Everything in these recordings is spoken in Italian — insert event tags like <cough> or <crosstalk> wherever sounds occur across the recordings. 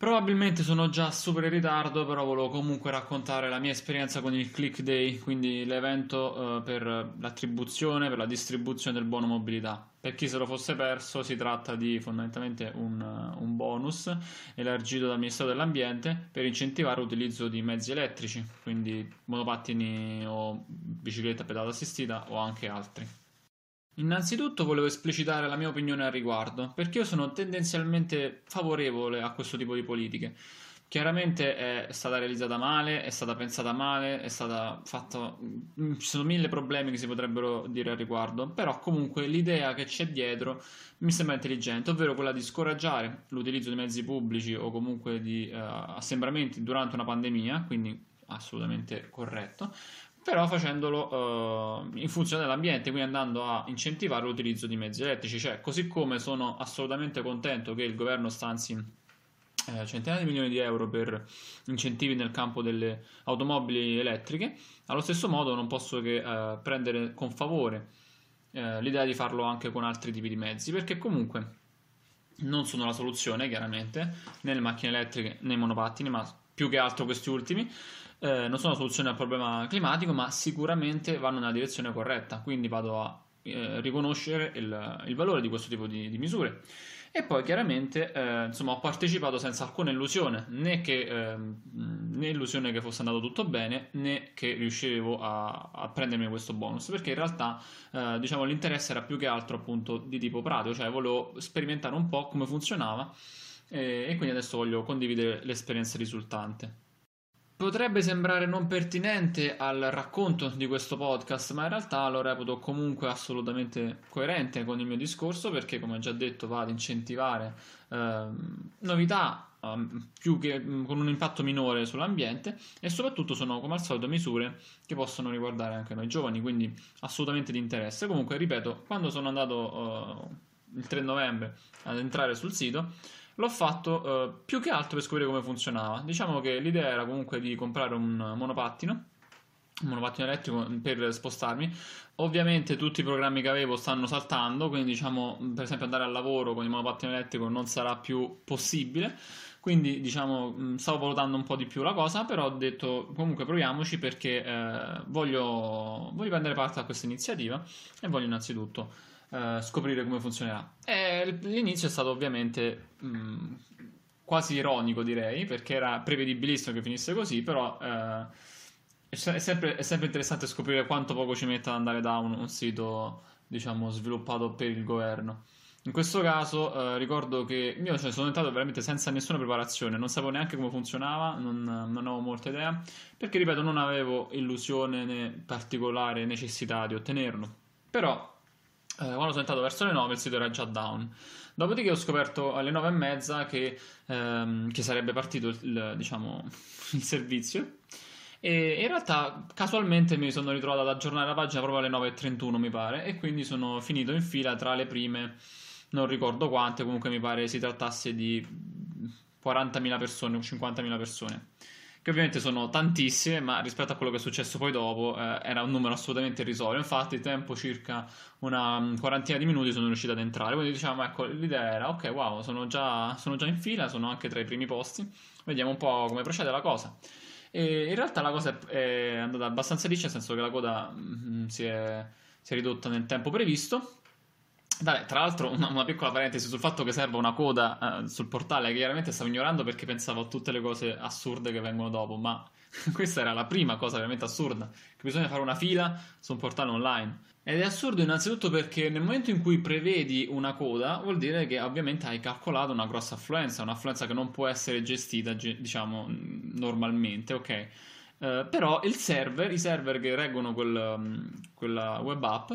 Probabilmente sono già super in ritardo, però volevo comunque raccontare la mia esperienza con il Click Day, quindi l'evento eh, per l'attribuzione, per la distribuzione del buono mobilità. Per chi se lo fosse perso, si tratta di fondamentalmente un, un bonus elargito dal Ministero dell'Ambiente per incentivare l'utilizzo di mezzi elettrici, quindi monopattini o bicicletta a pedale assistita o anche altri. Innanzitutto volevo esplicitare la mia opinione al riguardo, perché io sono tendenzialmente favorevole a questo tipo di politiche. Chiaramente è stata realizzata male, è stata pensata male, è stata fatta. Mm, ci sono mille problemi che si potrebbero dire al riguardo, però comunque l'idea che c'è dietro mi sembra intelligente, ovvero quella di scoraggiare l'utilizzo di mezzi pubblici o comunque di uh, assembramenti durante una pandemia, quindi assolutamente corretto, però facendolo uh, in funzione dell'ambiente, quindi andando a incentivare l'utilizzo di mezzi elettrici. Cioè, così come sono assolutamente contento che il governo stanzi eh, centinaia di milioni di euro per incentivi nel campo delle automobili elettriche, allo stesso modo non posso che eh, prendere con favore eh, l'idea di farlo anche con altri tipi di mezzi, perché comunque non sono la soluzione, chiaramente, né le macchine elettriche né i monopattini, ma più che altro questi ultimi eh, non sono soluzioni al problema climatico, ma sicuramente vanno nella direzione corretta. Quindi vado a eh, riconoscere il, il, valore di questo tipo di, di misure. E poi chiaramente eh, insomma, ho partecipato senza alcuna illusione, né, che, eh, né illusione che fosse andato tutto bene, né che riuscivo a, a prendermi questo bonus, perché in realtà eh, diciamo, l'interesse era più che altro appunto di tipo pratico, cioè volevo sperimentare un po' come funzionava e quindi adesso voglio condividere l'esperienza risultante. Potrebbe sembrare non pertinente al racconto di questo podcast, ma in realtà lo reputo comunque assolutamente coerente con il mio discorso perché, come ho già detto, va ad incentivare eh, novità eh, più che mm, con un impatto minore sull'ambiente e soprattutto sono come al solito misure che possono riguardare anche noi giovani, quindi assolutamente di interesse. Comunque, ripeto, quando sono andato eh, il 3 novembre ad entrare sul sito, L'ho fatto uh, più che altro per scoprire come funzionava. Diciamo che l'idea era comunque di comprare un monopattino, un monopattino elettrico per spostarmi. Ovviamente tutti i programmi che avevo stanno saltando, quindi diciamo per esempio andare al lavoro con il monopattino elettrico non sarà più possibile. Quindi diciamo stavo valutando un po' di più la cosa, però ho detto comunque proviamoci perché eh, voglio, voglio prendere parte a questa iniziativa e voglio innanzitutto uh, scoprire come funzionerà. E l'inizio è stato ovviamente mh, mm, quasi ironico, direi, perché era prevedibilissimo che finisse così, però uh, è, sempre, è, sempre, interessante scoprire quanto poco ci mette ad andare da un, un sito, diciamo, sviluppato per il governo. In questo caso eh, ricordo che io cioè, sono entrato veramente senza nessuna preparazione, non sapevo neanche come funzionava, non, non avevo molta idea, perché ripeto non avevo illusione né particolare necessità di ottenerlo. Però eh, quando sono entrato verso le 9 il sito era già down. Dopodiché ho scoperto alle 9 e mezza che, ehm, che sarebbe partito il, diciamo, <laughs> il servizio. E in realtà casualmente mi sono ritrovato ad aggiornare la pagina proprio alle 9.31 mi pare e quindi sono finito in fila tra le prime, non ricordo quante, comunque mi pare si trattasse di 40.000 persone o 50.000 persone che ovviamente sono tantissime, ma rispetto a quello che è successo poi dopo eh, era un numero assolutamente irrisorio. Infatti, in tempo circa una mm, quarantina di minuti sono riuscito ad entrare. Quindi diciamo, ecco, l'idea era, ok, wow, sono già, sono già in fila, sono anche tra i primi posti, vediamo un po' come procede la cosa. E in realtà la cosa è, andata abbastanza liscia, nel senso che la coda mh, mm, si, è, si è ridotta nel tempo previsto Vabbè, tra l'altro una, una, piccola parentesi sul fatto che serva una coda uh, sul portale chiaramente stavo ignorando perché pensavo a tutte le cose assurde che vengono dopo, ma <laughs> questa era la prima cosa veramente assurda, che bisogna fare una fila su un portale online. Ed è assurdo innanzitutto perché nel momento in cui prevedi una coda vuol dire che ovviamente hai calcolato una grossa affluenza, un'affluenza che non può essere gestita, diciamo, normalmente, ok? Uh, però server, i server che reggono quel, um, quella web app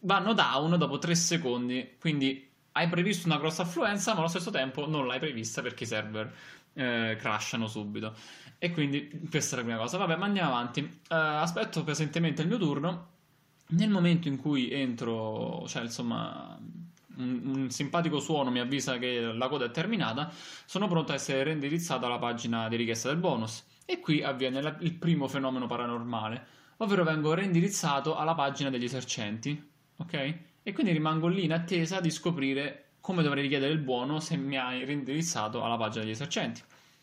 vanno down dopo 3 secondi, quindi hai previsto una grossa affluenza, ma allo stesso tempo non l'hai prevista perché i server eh, crashano subito. E quindi questa è la prima cosa. Vabbè, ma andiamo avanti. Uh, aspetto pesantemente il mio turno. Nel momento in cui entro, cioè insomma, un, un, simpatico suono mi avvisa che la coda è terminata, sono pronto a essere reindirizzato alla pagina di richiesta del bonus. E qui avviene la, il primo fenomeno paranormale, ovvero vengo reindirizzato alla pagina degli esercenti, ok? E quindi rimango lì in attesa di scoprire come dovrei richiedere il buono se mi hai reindirizzato alla pagina degli esercenti.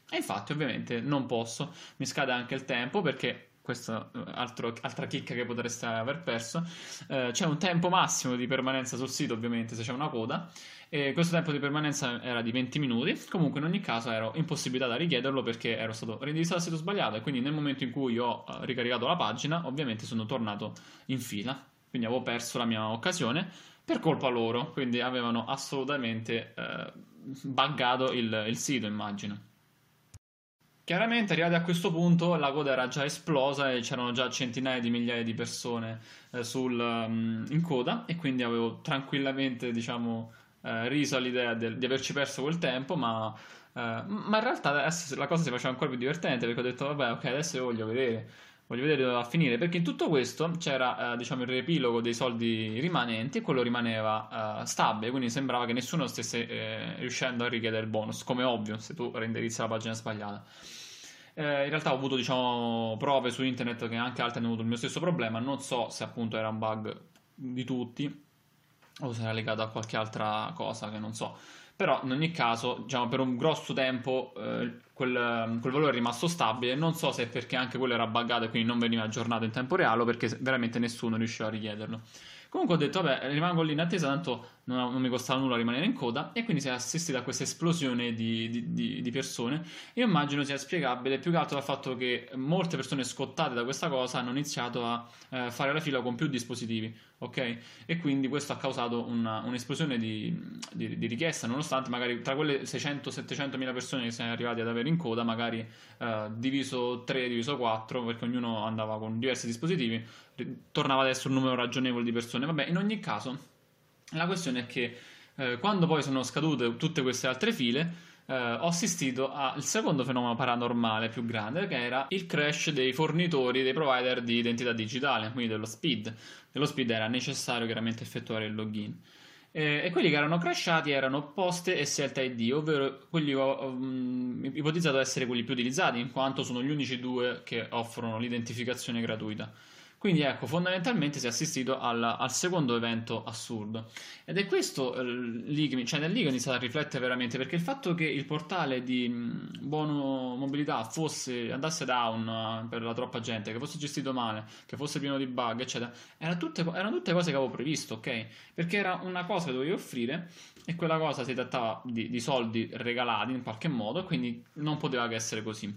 E infatti, ovviamente, non posso, mi scade anche il tempo perché questa eh, altra chicca che potreste aver perso. Eh, c'è un tempo massimo di permanenza sul sito, ovviamente, se c'è una coda. E questo tempo di permanenza era di 20 minuti. Comunque, in ogni caso, ero impossibilitato a richiederlo perché ero stato reindirizzato al sito sbagliato. E quindi, nel momento in cui ho eh, ricaricato la pagina, ovviamente sono tornato in fila. Quindi, avevo perso la mia occasione per colpa loro. Quindi, avevano assolutamente eh, buggato il, il sito, immagino. Chiaramente, arrivati a questo punto, la coda era già esplosa e c'erano già centinaia di migliaia di persone eh, sul, um, in coda e quindi avevo tranquillamente, diciamo, eh, riso all'idea del, di averci perso quel tempo, ma, eh, ma in realtà adesso la cosa si faceva ancora più divertente perché ho detto, vabbè, ok, adesso io voglio vedere, voglio vedere dove va a finire, perché in tutto questo c'era, eh, diciamo, il riepilogo dei soldi rimanenti e quello rimaneva eh, stabile, quindi sembrava che nessuno stesse eh, riuscendo a richiedere il bonus, come ovvio, se tu renderizzi la pagina sbagliata. Eh, in realtà ho avuto diciamo, prove su internet che anche altri hanno avuto il mio stesso problema. Non so se appunto era un bug di tutti o se era legato a qualche altra cosa che non so. Però in ogni caso, diciamo, per un grosso tempo eh, quel, quel, valore è rimasto stabile. Non so se perché anche quello era buggato e quindi non veniva aggiornato in tempo reale o perché veramente nessuno riusciva a richiederlo. Comunque ho detto, vabbè, rimango lì in attesa, tanto non, non mi costava nulla rimanere in coda. E quindi si è assistita a questa esplosione di, di, di, di, persone. Io immagino sia spiegabile più che altro dal fatto che molte persone scottate da questa cosa hanno iniziato a eh, fare la fila con più dispositivi, ok? E quindi questo ha causato una, un'esplosione di, di, richiesta, nonostante magari tra quelle 600-700 mila persone che siamo arrivati ad avere in coda, magari eh, diviso 3, diviso 4, perché ognuno andava con diversi dispositivi, tornava ad essere un numero ragionevole di persone. Vabbè, in ogni caso, la questione è che eh, quando poi sono scadute tutte queste altre file, eh, ho assistito al secondo fenomeno paranormale più grande, che era il crash dei fornitori, dei provider di identità digitale, quindi dello SPID. Dello SPID era necessario chiaramente effettuare il login. E quelli che erano crashati erano Poste e Selta ID, ovvero quelli um, ipotizzato essere quelli più utilizzati, in quanto sono gli unici due che offrono l'identificazione gratuita. Quindi ecco, fondamentalmente si è assistito al, al secondo evento assurdo. Ed è questo eh, lì, che, cioè, lì che ho iniziato a riflettere veramente, perché il fatto che il portale di mh, Buono Mobilità fosse, andasse down uh, per la troppa gente, che fosse gestito male, che fosse pieno di bug, eccetera, era tutte, erano tutte cose che avevo previsto, ok? Perché era una cosa che dovevi offrire e quella cosa si trattava di, di soldi regalati in qualche modo, quindi non poteva che essere così.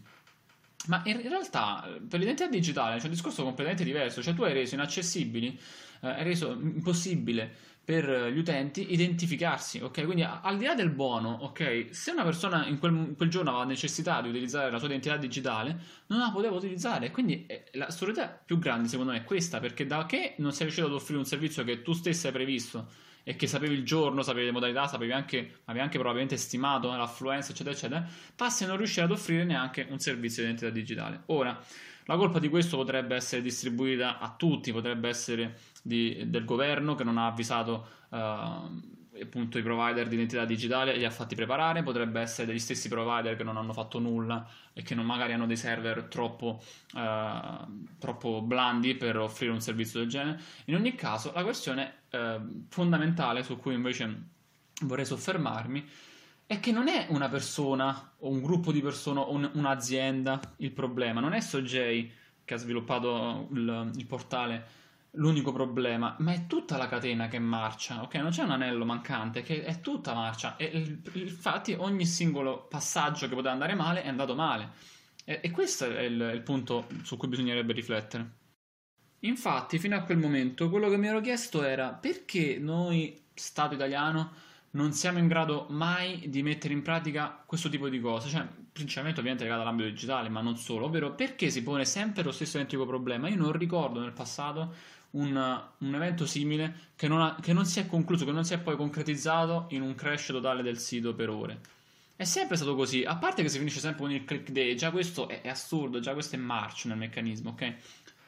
Ma in realtà per l'identità digitale c'è un discorso completamente diverso, cioè tu hai reso inaccessibili, eh, hai reso impossibile per gli utenti identificarsi, ok? Quindi al di là del buono, ok? Se una persona in quel, quel, giorno aveva necessità di utilizzare la sua identità digitale, non la poteva utilizzare. Quindi eh, la storia più grande secondo me è questa, perché da che non sei riuscito ad offrire un servizio che tu stesso hai previsto e che sapevi il giorno, sapevi le modalità, sapevi anche, avevi anche probabilmente stimato l'affluenza, eccetera, eccetera, passi a non riuscire ad offrire neanche un servizio di identità digitale. Ora, la colpa di questo potrebbe essere distribuita a tutti, potrebbe essere di, del governo che non ha avvisato uh, appunto i provider di identità digitale li ha fatti preparare, potrebbe essere degli stessi provider che non hanno fatto nulla e che non magari hanno dei server troppo, uh, troppo blandi per offrire un servizio del genere. In ogni caso, la questione uh, fondamentale su cui invece vorrei soffermarmi è che non è una persona o un gruppo di persone o un, un'azienda il problema, non è Sogei che ha sviluppato il, il portale l'unico problema, ma è tutta la catena che marcia, ok? Non c'è un anello mancante, che è tutta marcia. E infatti ogni singolo passaggio che poteva andare male è andato male. E, e questo è il, il punto su cui bisognerebbe riflettere. Infatti, fino a quel momento, quello che mi ero chiesto era perché noi, Stato italiano, non siamo in grado mai di mettere in pratica questo tipo di cose, cioè principalmente ovviamente legato all'ambito digitale, ma non solo, ovvero perché si pone sempre lo stesso identico problema. Io non ricordo nel passato un, un evento simile che non, ha, che non si è concluso, che non si è poi concretizzato in un crash totale del sito per ore. È sempre stato così, a parte che si finisce sempre con il click day, già questo è, è assurdo, già questo è marcio nel meccanismo, ok?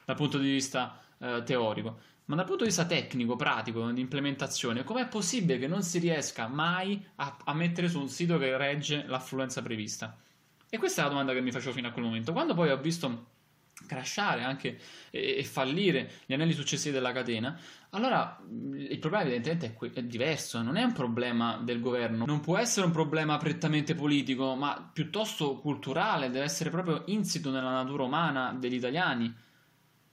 Dal punto di vista eh, teorico. Ma dal punto di vista tecnico, pratico, di implementazione, com'è possibile che non si riesca mai a, a mettere su un sito che regge l'affluenza prevista? E questa è la domanda che mi facevo fino a quel momento. Quando poi ho visto crashare anche e, e, fallire gli anelli successivi della catena, allora il problema evidentemente è, que- è, diverso, non è un problema del governo, non può essere un problema prettamente politico, ma piuttosto culturale, deve essere proprio insito nella natura umana degli italiani.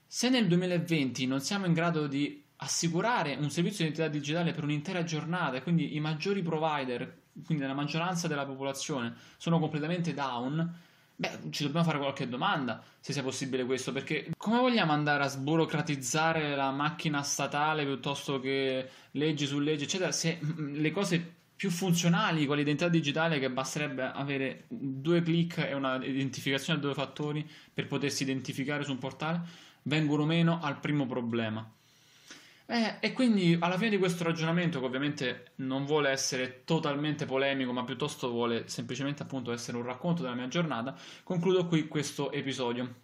Se nel 2020 non siamo in grado di assicurare un servizio di identità digitale per un'intera giornata e quindi i maggiori provider, quindi la maggioranza della popolazione, sono completamente down, Beh, ci dobbiamo fare qualche domanda se sia possibile questo, perché come vogliamo andare a sburocratizzare la macchina statale piuttosto che leggi su leggi, eccetera, se mm, le cose più funzionali con l'identità digitale che basterebbe avere due clic e una identificazione a due fattori per potersi identificare su un portale vengono meno al primo problema. Eh, e quindi alla fine di questo ragionamento, che ovviamente non vuole essere totalmente polemico, ma piuttosto vuole semplicemente appunto essere un racconto della mia giornata, concludo qui questo episodio.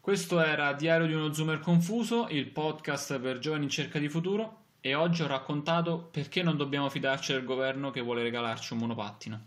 Questo era Diario di uno zoomer confuso, il podcast per giovani in cerca di futuro, e oggi ho raccontato perché non dobbiamo fidarci del governo che vuole regalarci un monopattino.